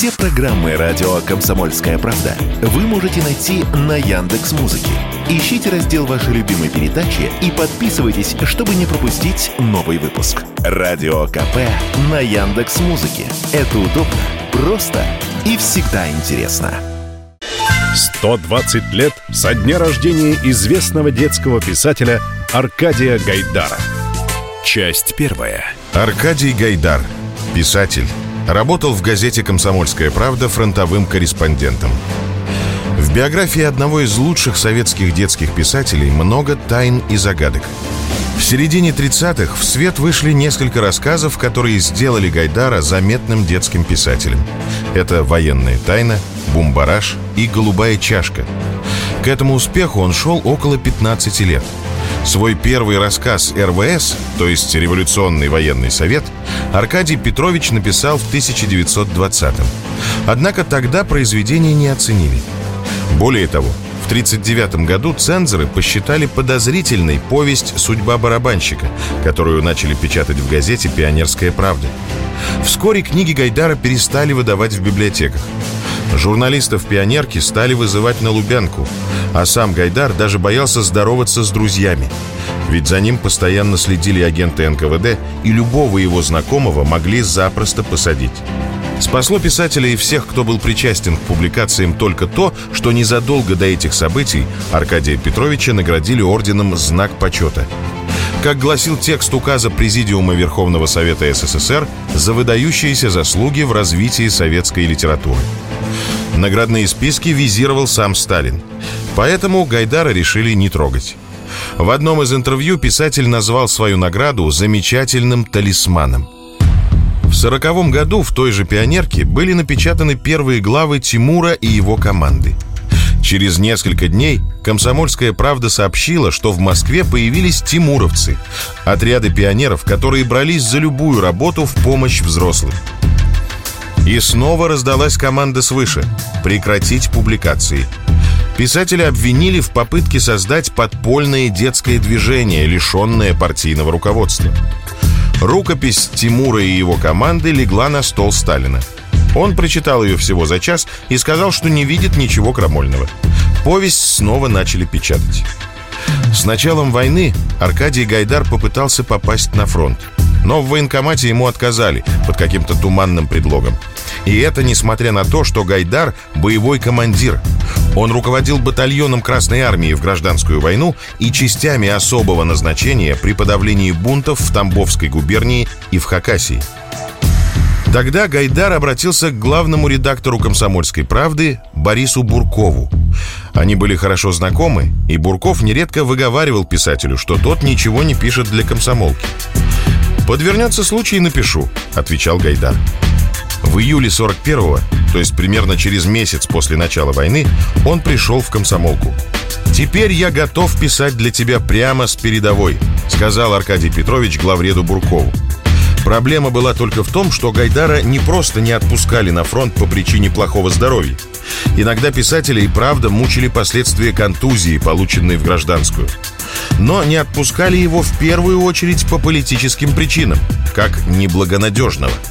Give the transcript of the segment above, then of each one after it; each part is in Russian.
Все программы радио Комсомольская правда вы можете найти на Яндекс Музыке. Ищите раздел вашей любимой передачи и подписывайтесь, чтобы не пропустить новый выпуск. Радио КП на Яндекс Музыке. Это удобно, просто и всегда интересно. 120 лет со дня рождения известного детского писателя Аркадия Гайдара. Часть первая. Аркадий Гайдар, писатель, работал в газете «Комсомольская правда» фронтовым корреспондентом. В биографии одного из лучших советских детских писателей много тайн и загадок. В середине 30-х в свет вышли несколько рассказов, которые сделали Гайдара заметным детским писателем. Это «Военная тайна», «Бумбараш» и «Голубая чашка». К этому успеху он шел около 15 лет. Свой первый рассказ «РВС», то есть «Революционный военный совет», Аркадий Петрович написал в 1920-м. Однако тогда произведение не оценили. Более того, в 1939 году цензоры посчитали подозрительной повесть «Судьба барабанщика», которую начали печатать в газете «Пионерская правда». Вскоре книги Гайдара перестали выдавать в библиотеках. Журналистов «Пионерки» стали вызывать на Лубянку, а сам Гайдар даже боялся здороваться с друзьями. Ведь за ним постоянно следили агенты НКВД, и любого его знакомого могли запросто посадить. Спасло писателя и всех, кто был причастен к публикациям только то, что незадолго до этих событий Аркадия Петровича наградили орденом «Знак почета». Как гласил текст указа Президиума Верховного Совета СССР за выдающиеся заслуги в развитии советской литературы. Наградные списки визировал сам Сталин. Поэтому Гайдара решили не трогать. В одном из интервью писатель назвал свою награду замечательным талисманом. В сороковом году в той же «Пионерке» были напечатаны первые главы Тимура и его команды. Через несколько дней «Комсомольская правда» сообщила, что в Москве появились тимуровцы, отряды пионеров, которые брались за любую работу в помощь взрослым. И снова раздалась команда свыше – прекратить публикации. Писателя обвинили в попытке создать подпольное детское движение, лишенное партийного руководства. Рукопись Тимура и его команды легла на стол Сталина. Он прочитал ее всего за час и сказал, что не видит ничего крамольного. Повесть снова начали печатать. С началом войны Аркадий Гайдар попытался попасть на фронт. Но в военкомате ему отказали под каким-то туманным предлогом. И это несмотря на то, что Гайдар – боевой командир. Он руководил батальоном Красной Армии в гражданскую войну и частями особого назначения при подавлении бунтов в Тамбовской губернии и в Хакасии. Тогда Гайдар обратился к главному редактору «Комсомольской правды» Борису Буркову. Они были хорошо знакомы, и Бурков нередко выговаривал писателю, что тот ничего не пишет для комсомолки. «Подвернется случай, напишу», — отвечал Гайдар. В июле 41-го, то есть примерно через месяц после начала войны, он пришел в комсомолку. «Теперь я готов писать для тебя прямо с передовой», сказал Аркадий Петрович главреду Буркову. Проблема была только в том, что Гайдара не просто не отпускали на фронт по причине плохого здоровья. Иногда писателя и правда мучили последствия контузии, полученной в гражданскую. Но не отпускали его в первую очередь по политическим причинам, как неблагонадежного –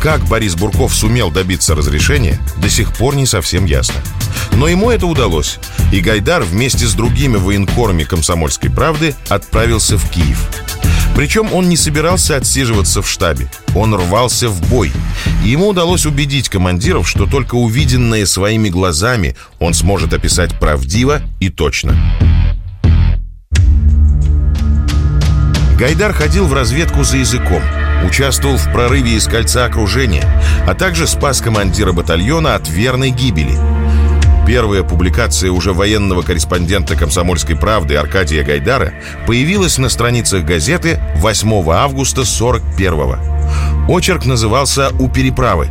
как Борис Бурков сумел добиться разрешения, до сих пор не совсем ясно. Но ему это удалось, и Гайдар вместе с другими военкорами «Комсомольской правды» отправился в Киев. Причем он не собирался отсиживаться в штабе. Он рвался в бой. И ему удалось убедить командиров, что только увиденное своими глазами он сможет описать правдиво и точно. Гайдар ходил в разведку за языком – Участвовал в прорыве из кольца окружения, а также спас командира батальона от верной гибели. Первая публикация уже военного корреспондента «Комсомольской правды» Аркадия Гайдара появилась на страницах газеты 8 августа 41-го. Очерк назывался «У переправы».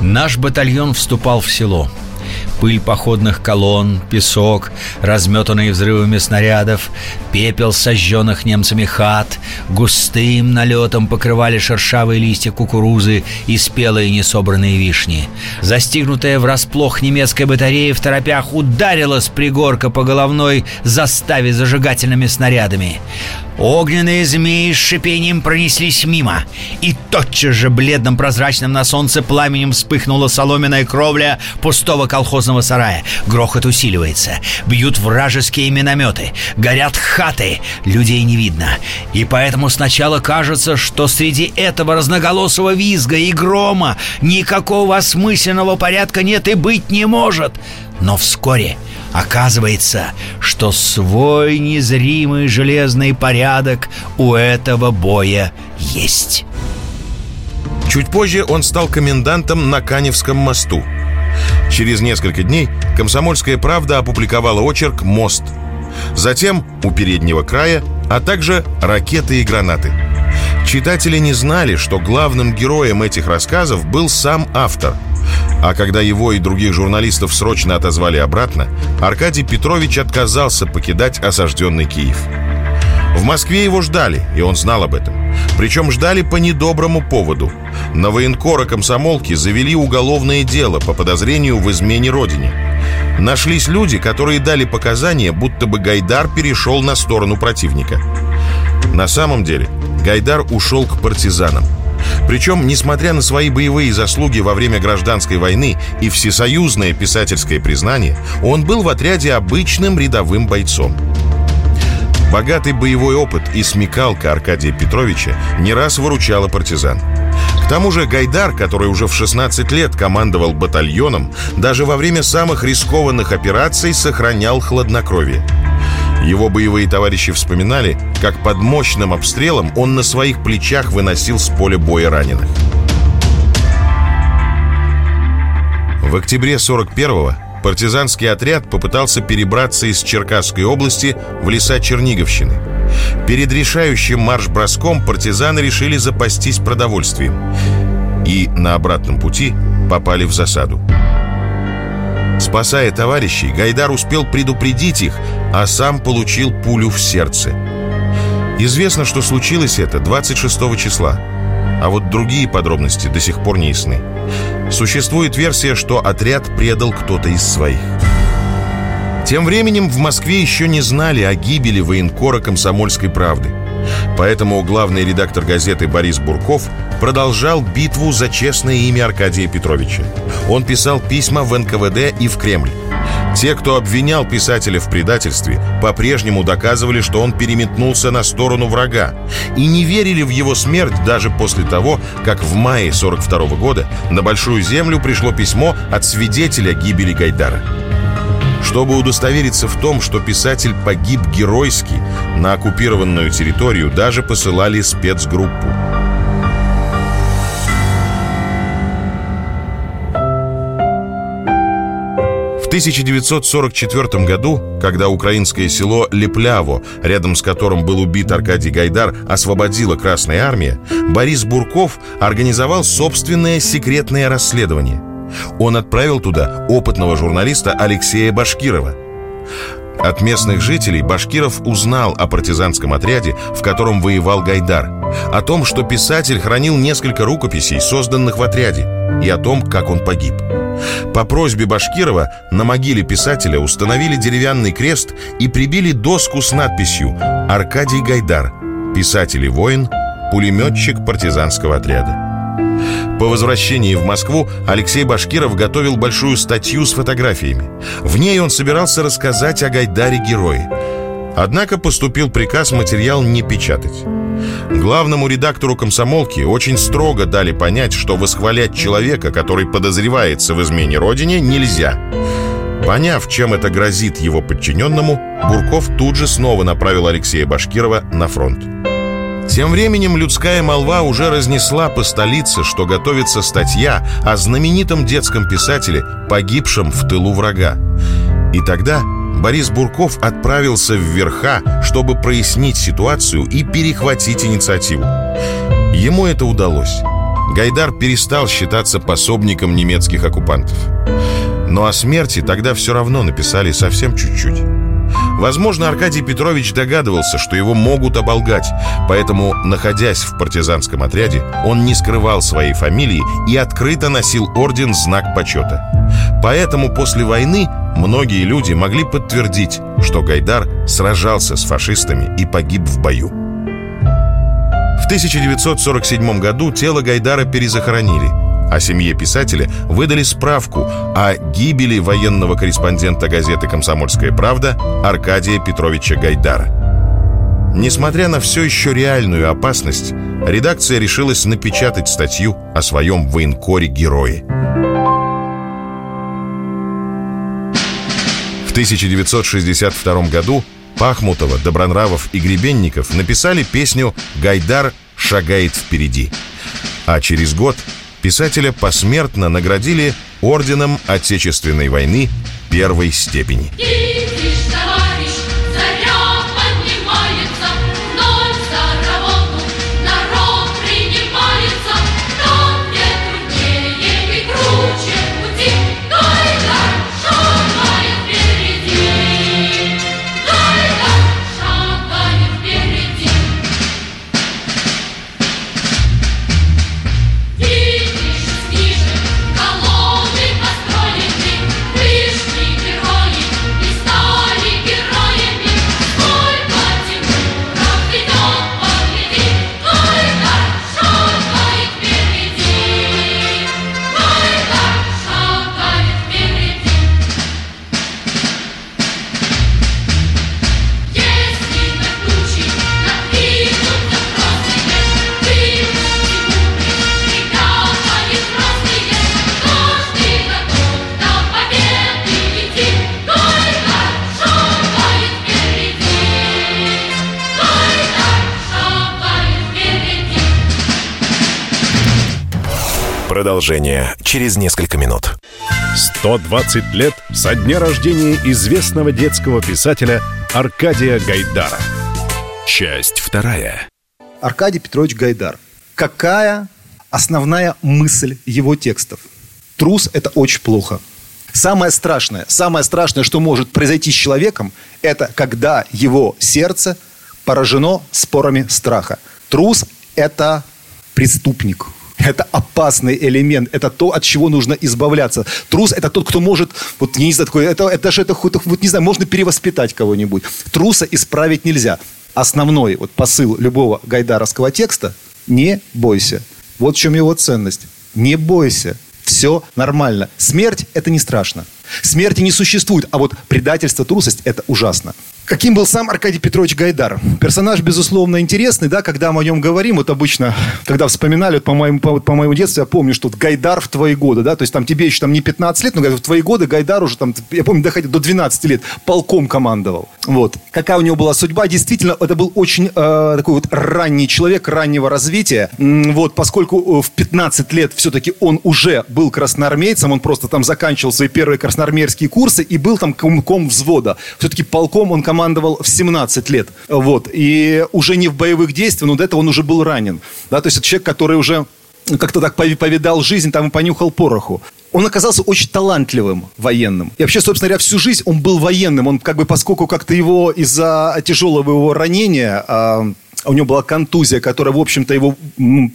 Наш батальон вступал в село. Пыль походных колонн, песок, разметанные взрывами снарядов, пепел сожженных немцами хат, густым налетом покрывали шершавые листья кукурузы и спелые несобранные вишни. Застигнутая врасплох немецкая батарея в торопях ударила с пригорка по головной заставе зажигательными снарядами. Огненные змеи с шипением пронеслись мимо, и тотчас же бледным прозрачным на солнце пламенем вспыхнула соломенная кровля пустого колхозного сарая. Грохот усиливается, бьют вражеские минометы, горят хаты, людей не видно. И поэтому сначала кажется, что среди этого разноголосого визга и грома никакого осмысленного порядка нет и быть не может. Но вскоре оказывается, что свой незримый железный порядок у этого боя есть. Чуть позже он стал комендантом на Каневском мосту. Через несколько дней «Комсомольская правда» опубликовала очерк «Мост». Затем «У переднего края», а также «Ракеты и гранаты». Читатели не знали, что главным героем этих рассказов был сам автор – а когда его и других журналистов срочно отозвали обратно, Аркадий Петрович отказался покидать осажденный Киев. В Москве его ждали, и он знал об этом. Причем ждали по недоброму поводу. На военкора комсомолки завели уголовное дело по подозрению в измене родине. Нашлись люди, которые дали показания, будто бы Гайдар перешел на сторону противника. На самом деле Гайдар ушел к партизанам – причем, несмотря на свои боевые заслуги во время гражданской войны и всесоюзное писательское признание, он был в отряде обычным рядовым бойцом. Богатый боевой опыт и смекалка Аркадия Петровича не раз выручала партизан. К тому же Гайдар, который уже в 16 лет командовал батальоном, даже во время самых рискованных операций сохранял хладнокровие – его боевые товарищи вспоминали, как под мощным обстрелом он на своих плечах выносил с поля боя раненых. В октябре 41-го партизанский отряд попытался перебраться из Черкасской области в леса Черниговщины. Перед решающим марш-броском партизаны решили запастись продовольствием. И на обратном пути попали в засаду. Спасая товарищей, Гайдар успел предупредить их, а сам получил пулю в сердце. Известно, что случилось это 26 числа, а вот другие подробности до сих пор не ясны. Существует версия, что отряд предал кто-то из своих. Тем временем в Москве еще не знали о гибели военкора «Комсомольской правды». Поэтому главный редактор газеты Борис Бурков продолжал битву за честное имя Аркадия Петровича. Он писал письма в НКВД и в Кремль. Те, кто обвинял писателя в предательстве, по-прежнему доказывали, что он переметнулся на сторону врага и не верили в его смерть даже после того, как в мае 42 -го года на Большую Землю пришло письмо от свидетеля гибели Гайдара. Чтобы удостовериться в том, что писатель погиб геройски, на оккупированную территорию даже посылали спецгруппу. 1944 году, когда украинское село Лепляво, рядом с которым был убит Аркадий Гайдар, освободила Красная Армия, Борис Бурков организовал собственное секретное расследование – он отправил туда опытного журналиста Алексея Башкирова. От местных жителей Башкиров узнал о партизанском отряде, в котором воевал Гайдар, о том, что писатель хранил несколько рукописей, созданных в отряде, и о том, как он погиб. По просьбе Башкирова на могиле писателя установили деревянный крест и прибили доску с надписью «Аркадий Гайдар, писатель и воин, пулеметчик партизанского отряда». По возвращении в Москву Алексей Башкиров готовил большую статью с фотографиями. В ней он собирался рассказать о Гайдаре-герое. Однако поступил приказ материал не печатать. Главному редактору комсомолки очень строго дали понять, что восхвалять человека, который подозревается в измене родине, нельзя. Поняв, чем это грозит его подчиненному, Бурков тут же снова направил Алексея Башкирова на фронт. Тем временем людская молва уже разнесла по столице, что готовится статья о знаменитом детском писателе, погибшем в тылу врага. И тогда Борис Бурков отправился в Верха, чтобы прояснить ситуацию и перехватить инициативу. Ему это удалось. Гайдар перестал считаться пособником немецких оккупантов. Но о смерти тогда все равно написали совсем чуть-чуть. Возможно, Аркадий Петрович догадывался, что его могут оболгать, поэтому, находясь в партизанском отряде, он не скрывал своей фамилии и открыто носил орден «Знак почета». Поэтому после войны многие люди могли подтвердить, что Гайдар сражался с фашистами и погиб в бою. В 1947 году тело Гайдара перезахоронили – а семье писателя выдали справку о гибели военного корреспондента газеты «Комсомольская правда» Аркадия Петровича Гайдара. Несмотря на все еще реальную опасность, редакция решилась напечатать статью о своем военкоре-герое. В 1962 году Пахмутова, Добронравов и Гребенников написали песню «Гайдар шагает впереди». А через год писателя посмертно наградили орденом Отечественной войны первой степени. Продолжение через несколько минут. 120 лет со дня рождения известного детского писателя Аркадия Гайдара. Часть вторая. Аркадий Петрович Гайдар. Какая основная мысль его текстов? Трус – это очень плохо. Самое страшное, самое страшное, что может произойти с человеком, это когда его сердце поражено спорами страха. Трус – это преступник. Это опасный элемент, это то, от чего нужно избавляться. Трус – это тот, кто может, вот не знаю, такой, это, это же, это, вот, не знаю, можно перевоспитать кого-нибудь. Труса исправить нельзя. Основной вот посыл любого гайдаровского текста – не бойся. Вот в чем его ценность. Не бойся. Все нормально. Смерть – это не страшно. Смерти не существует, а вот предательство, трусость – это ужасно. Каким был сам Аркадий Петрович Гайдар? Персонаж, безусловно, интересный, да, когда мы о нем говорим, вот обычно, когда вспоминали, вот по, моему, по, по моему детству, я помню, что вот Гайдар в твои годы, да, то есть там тебе еще там не 15 лет, но в твои годы Гайдар уже там, я помню, доходил до 12 лет, полком командовал. Вот. Какая у него была судьба? Действительно, это был очень э, такой вот ранний человек, раннего развития. Вот, поскольку э, в 15 лет все-таки он уже был красноармейцем, он просто там заканчивал свои первые красноармейские курсы и был там комком взвода. Все-таки полком он командовал в 17 лет. Вот. И уже не в боевых действиях, но до этого он уже был ранен. Да, то есть это человек, который уже как-то так повидал жизнь, там и понюхал пороху. Он оказался очень талантливым военным. И вообще, собственно говоря, всю жизнь он был военным. Он как бы, поскольку как-то его из-за тяжелого его ранения а, у него была контузия, которая, в общем-то, его,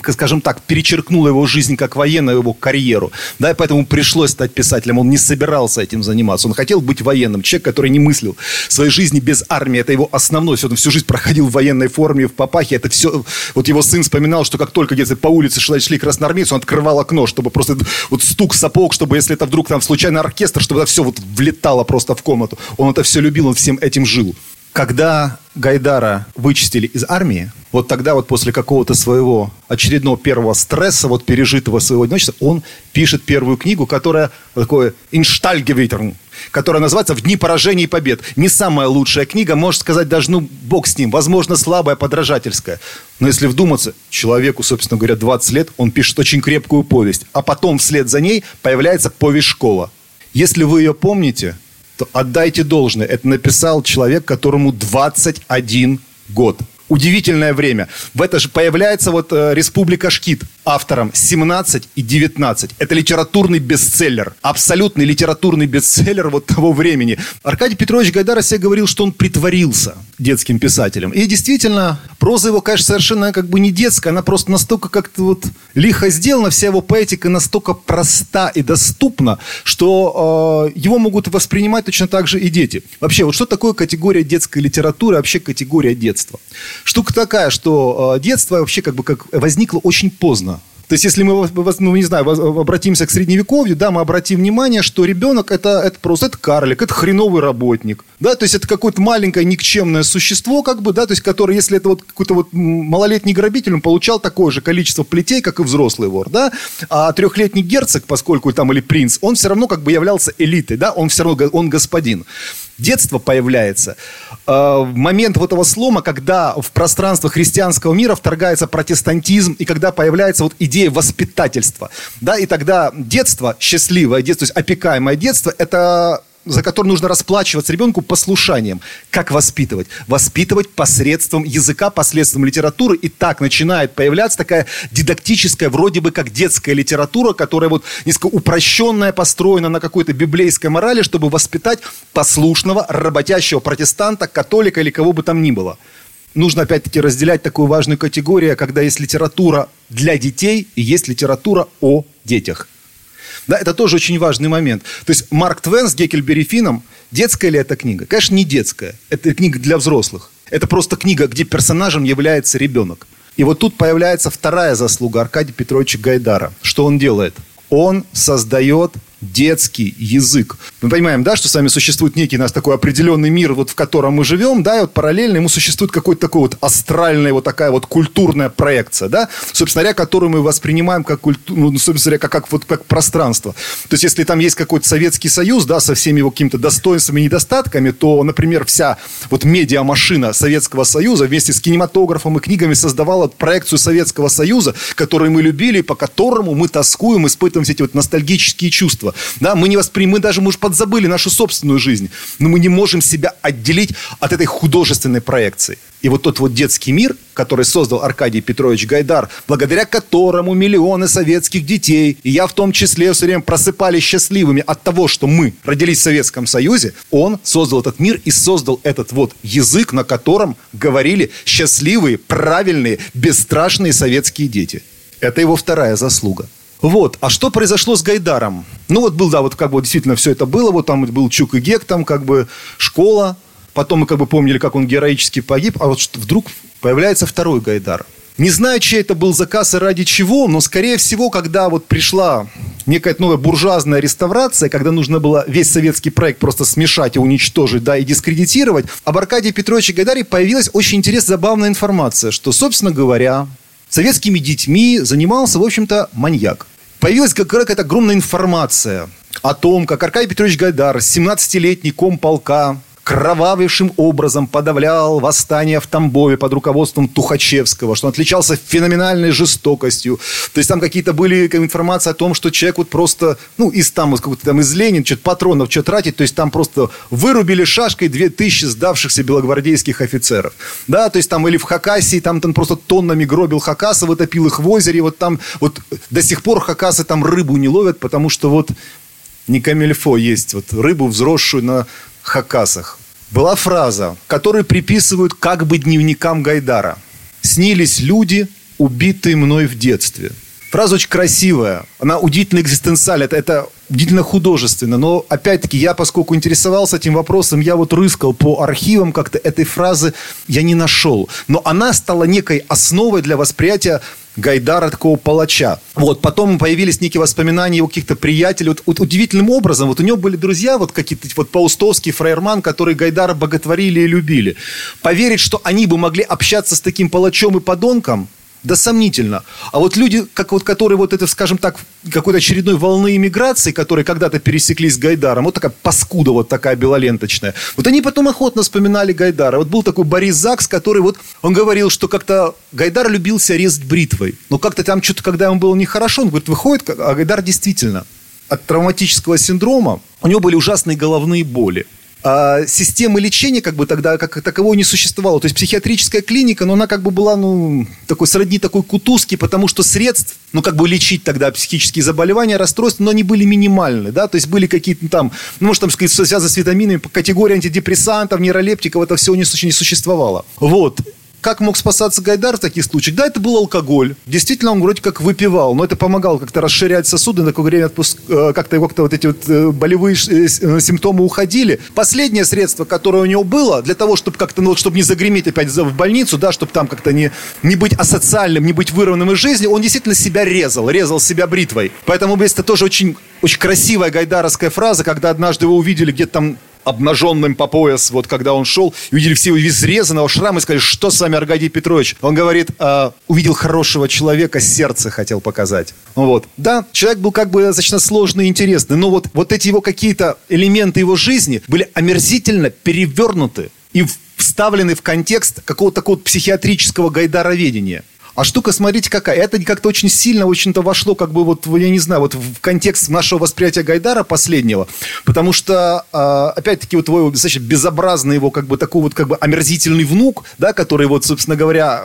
скажем так, перечеркнула его жизнь как военную, его карьеру. Да, и поэтому пришлось стать писателем. Он не собирался этим заниматься. Он хотел быть военным. Человек, который не мыслил своей жизни без армии. Это его основной. Все, он всю жизнь проходил в военной форме, в папахе. Это все... Вот его сын вспоминал, что как только где-то по улице шли, шли красноармейцы, он открывал окно, чтобы просто вот стук сапог, чтобы если это вдруг там случайно оркестр, чтобы это все вот влетало просто в комнату. Он это все любил, он всем этим жил когда Гайдара вычистили из армии, вот тогда вот после какого-то своего очередного первого стресса, вот пережитого своего одиночества, он пишет первую книгу, которая такое «Инштальгевитерн», которая называется «В дни поражений и побед». Не самая лучшая книга, можно сказать, даже, ну, бог с ним, возможно, слабая, подражательская. Но если вдуматься, человеку, собственно говоря, 20 лет, он пишет очень крепкую повесть, а потом вслед за ней появляется повесть «Школа». Если вы ее помните, отдайте должное. Это написал человек, которому 21 год. удивительное время. В это же появляется вот э, «Республика Шкит» автором 17 и 19. Это литературный бестселлер. Абсолютный литературный бестселлер вот того времени. Аркадий Петрович Гайдар себе говорил, что он притворился детским писателем. И действительно, проза его, конечно, совершенно как бы не детская. Она просто настолько как-то вот лихо сделана. Вся его поэтика настолько проста и доступна, что э, его могут воспринимать точно так же и дети. Вообще, вот что такое категория детской литературы, вообще категория детства? Штука такая, что э, детство вообще как бы как возникло очень поздно. То есть, если мы, ну, не знаю, обратимся к средневековью, да, мы обратим внимание, что ребенок это, это просто это карлик, это хреновый работник. Да, то есть это какое-то маленькое никчемное существо, как бы, да, то есть, которое, если это вот какой-то вот малолетний грабитель, он получал такое же количество плетей, как и взрослый вор, да, а трехлетний герцог, поскольку там или принц, он все равно как бы являлся элитой, да, он все равно, он господин детство появляется э, в момент вот этого слома, когда в пространство христианского мира вторгается протестантизм, и когда появляется вот идея воспитательства. Да, и тогда детство, счастливое детство, то есть опекаемое детство, это за который нужно расплачиваться ребенку послушанием. Как воспитывать? Воспитывать посредством языка, посредством литературы. И так начинает появляться такая дидактическая, вроде бы как детская литература, которая вот несколько упрощенная, построена на какой-то библейской морали, чтобы воспитать послушного, работящего протестанта, католика или кого бы там ни было нужно опять-таки разделять такую важную категорию, когда есть литература для детей и есть литература о детях. Да, это тоже очень важный момент. То есть Марк Твен с Геккельбери Финном, детская ли это книга? Конечно, не детская. Это книга для взрослых. Это просто книга, где персонажем является ребенок. И вот тут появляется вторая заслуга Аркадия Петровича Гайдара. Что он делает? Он создает детский язык. Мы понимаем, да, что с вами существует некий у нас такой определенный мир, вот в котором мы живем, да, и вот параллельно ему существует какой-то такой вот астральная вот такая вот культурная проекция, да, собственно говоря, которую мы воспринимаем как культуру, ну, собственно говоря, как, как, вот, как пространство. То есть, если там есть какой-то Советский Союз, да, со всеми его какими-то достоинствами и недостатками, то, например, вся вот медиамашина Советского Союза вместе с кинематографом и книгами создавала проекцию Советского Союза, который мы любили, по которому мы тоскуем, испытываем все эти вот ностальгические чувства чувства. Да, мы не воспринимаем, мы даже, уже подзабыли нашу собственную жизнь, но мы не можем себя отделить от этой художественной проекции. И вот тот вот детский мир, который создал Аркадий Петрович Гайдар, благодаря которому миллионы советских детей, и я в том числе все время просыпались счастливыми от того, что мы родились в Советском Союзе, он создал этот мир и создал этот вот язык, на котором говорили счастливые, правильные, бесстрашные советские дети. Это его вторая заслуга. Вот. А что произошло с Гайдаром? Ну, вот был, да, вот как бы действительно все это было. Вот там был Чук и Гек, там как бы школа. Потом мы как бы помнили, как он героически погиб. А вот вдруг появляется второй Гайдар. Не знаю, чей это был заказ и ради чего, но, скорее всего, когда вот пришла некая новая буржуазная реставрация, когда нужно было весь советский проект просто смешать и уничтожить, да, и дискредитировать, об Аркадии Петровиче Гайдаре появилась очень интересная, забавная информация, что, собственно говоря, советскими детьми занимался, в общем-то, маньяк. Появилась какая-то огромная информация о том, как Аркадий Петрович Гайдар, 17-летний комполка, кровавейшим образом подавлял восстание в Тамбове под руководством Тухачевского, что он отличался феноменальной жестокостью. То есть там какие-то были информация о том, что человек вот просто, ну, из там, какой-то там из Ленин, что-то патронов, что тратить, то есть там просто вырубили шашкой 2000 сдавшихся белогвардейских офицеров. Да, то есть там или в Хакасии, там, там просто тоннами гробил Хакасов, топил их в озере, вот там вот до сих пор Хакасы там рыбу не ловят, потому что вот не камельфо есть вот рыбу взросшую на Хакасах была фраза, которую приписывают как бы дневникам Гайдара. «Снились люди, убитые мной в детстве». Фраза очень красивая, она удивительно экзистенциальная, это, это удивительно художественно. Но, опять-таки, я, поскольку интересовался этим вопросом, я вот рыскал по архивам как-то этой фразы, я не нашел. Но она стала некой основой для восприятия Гайдара, такого палача. Вот, потом появились некие воспоминания его каких-то приятелей. Вот, вот удивительным образом, вот у него были друзья, вот какие-то, вот Паустовский, Фрейерман, которые Гайдара боготворили и любили. Поверить, что они бы могли общаться с таким палачом и подонком – да сомнительно. А вот люди, как вот, которые вот это, скажем так, какой-то очередной волны иммиграции, которые когда-то пересеклись с Гайдаром, вот такая паскуда вот такая белоленточная, вот они потом охотно вспоминали Гайдара. Вот был такой Борис Закс, который вот, он говорил, что как-то Гайдар любился резать бритвой. Но как-то там что-то, когда ему было нехорошо, он говорит, выходит, а Гайдар действительно от травматического синдрома, у него были ужасные головные боли. А, системы лечения как бы тогда как такового не существовало. То есть психиатрическая клиника, но она как бы была, ну, такой сродни такой кутузки, потому что средств, ну, как бы лечить тогда психические заболевания, расстройства, но они были минимальны, да, то есть были какие-то там, ну, может, там, сказать, связаны с витаминами, категория антидепрессантов, нейролептиков, это все не существовало. Вот. Как мог спасаться Гайдар в таких случаях? Да, это был алкоголь. Действительно, он вроде как выпивал, но это помогало как-то расширять сосуды, на какое время отпуск... Э, как-то как-то вот эти вот э, болевые э, симптомы уходили. Последнее средство, которое у него было, для того, чтобы как-то, ну, чтобы не загреметь опять в больницу, да, чтобы там как-то не, не быть асоциальным, не быть вырванным из жизни, он действительно себя резал, резал себя бритвой. Поэтому это тоже очень, очень красивая гайдаровская фраза, когда однажды его увидели где-то там обнаженным по пояс, вот когда он шел, увидели все его изрезанного шрама и сказали, что с вами, Аркадий Петрович? Он говорит, э, увидел хорошего человека, сердце хотел показать. Вот. Да, человек был как бы достаточно сложный и интересный, но вот, вот эти его какие-то элементы его жизни были омерзительно перевернуты и вставлены в контекст какого-то такого психиатрического гайдароведения. А штука, смотрите, какая. Это как-то очень сильно, очень-то вошло, как бы вот, я не знаю, вот в контекст нашего восприятия Гайдара последнего. Потому что, а, опять-таки, вот твой достаточно безобразный его, как бы, такой вот, как бы, омерзительный внук, да, который вот, собственно говоря,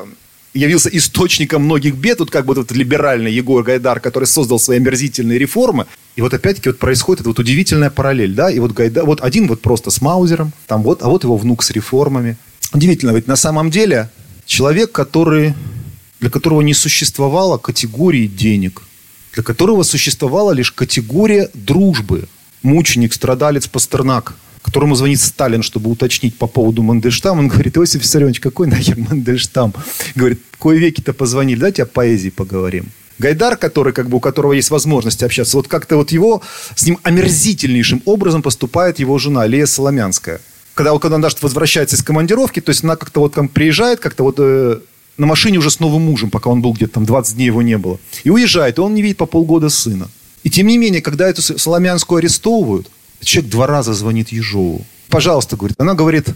явился источником многих бед, вот как бы вот либеральный Егор Гайдар, который создал свои омерзительные реформы. И вот опять-таки вот происходит эта вот удивительная параллель, да, и вот Гайдар, вот один вот просто с Маузером, там вот, а вот его внук с реформами. Удивительно, ведь на самом деле человек, который для которого не существовало категории денег, для которого существовала лишь категория дружбы. Мученик, страдалец Пастернак, которому звонит Сталин, чтобы уточнить по поводу Мандельштама. Он говорит, Иосиф Виссарионович, какой нахер Мандельштам? Говорит, кое веки-то позвонили, давайте о поэзии поговорим. Гайдар, который, как бы, у которого есть возможность общаться, вот как-то вот его, с ним омерзительнейшим образом поступает его жена Лея Соломянская. Когда, когда он даже возвращается из командировки, то есть она как-то вот там приезжает, как-то вот э, на машине уже с новым мужем, пока он был где-то там 20 дней его не было. И уезжает, и он не видит по полгода сына. И тем не менее, когда эту Соломянскую арестовывают, человек два раза звонит Ежову. Пожалуйста, говорит. Она говорит,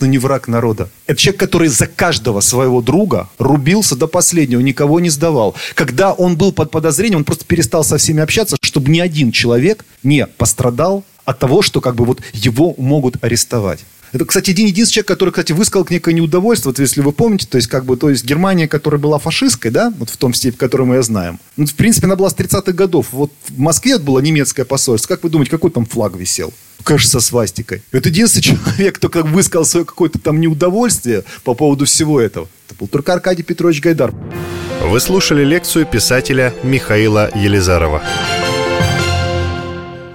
ну не враг народа. Это человек, который за каждого своего друга рубился до последнего, никого не сдавал. Когда он был под подозрением, он просто перестал со всеми общаться, чтобы ни один человек не пострадал от того, что как бы вот его могут арестовать. Это, кстати, один единственный человек, который, кстати, высказал некое неудовольствие, вот если вы помните, то есть, как бы, то есть, Германия, которая была фашистской, да, вот в том степени, которую мы ее знаем, ну, в принципе, она была с 30-х годов. Вот в Москве было немецкое посольство. Как вы думаете, какой там флаг висел? Конечно, со свастикой. Это единственный человек, кто как высказал свое какое-то там неудовольствие по поводу всего этого. Это был только Аркадий Петрович Гайдар. Вы слушали лекцию писателя Михаила Елизарова.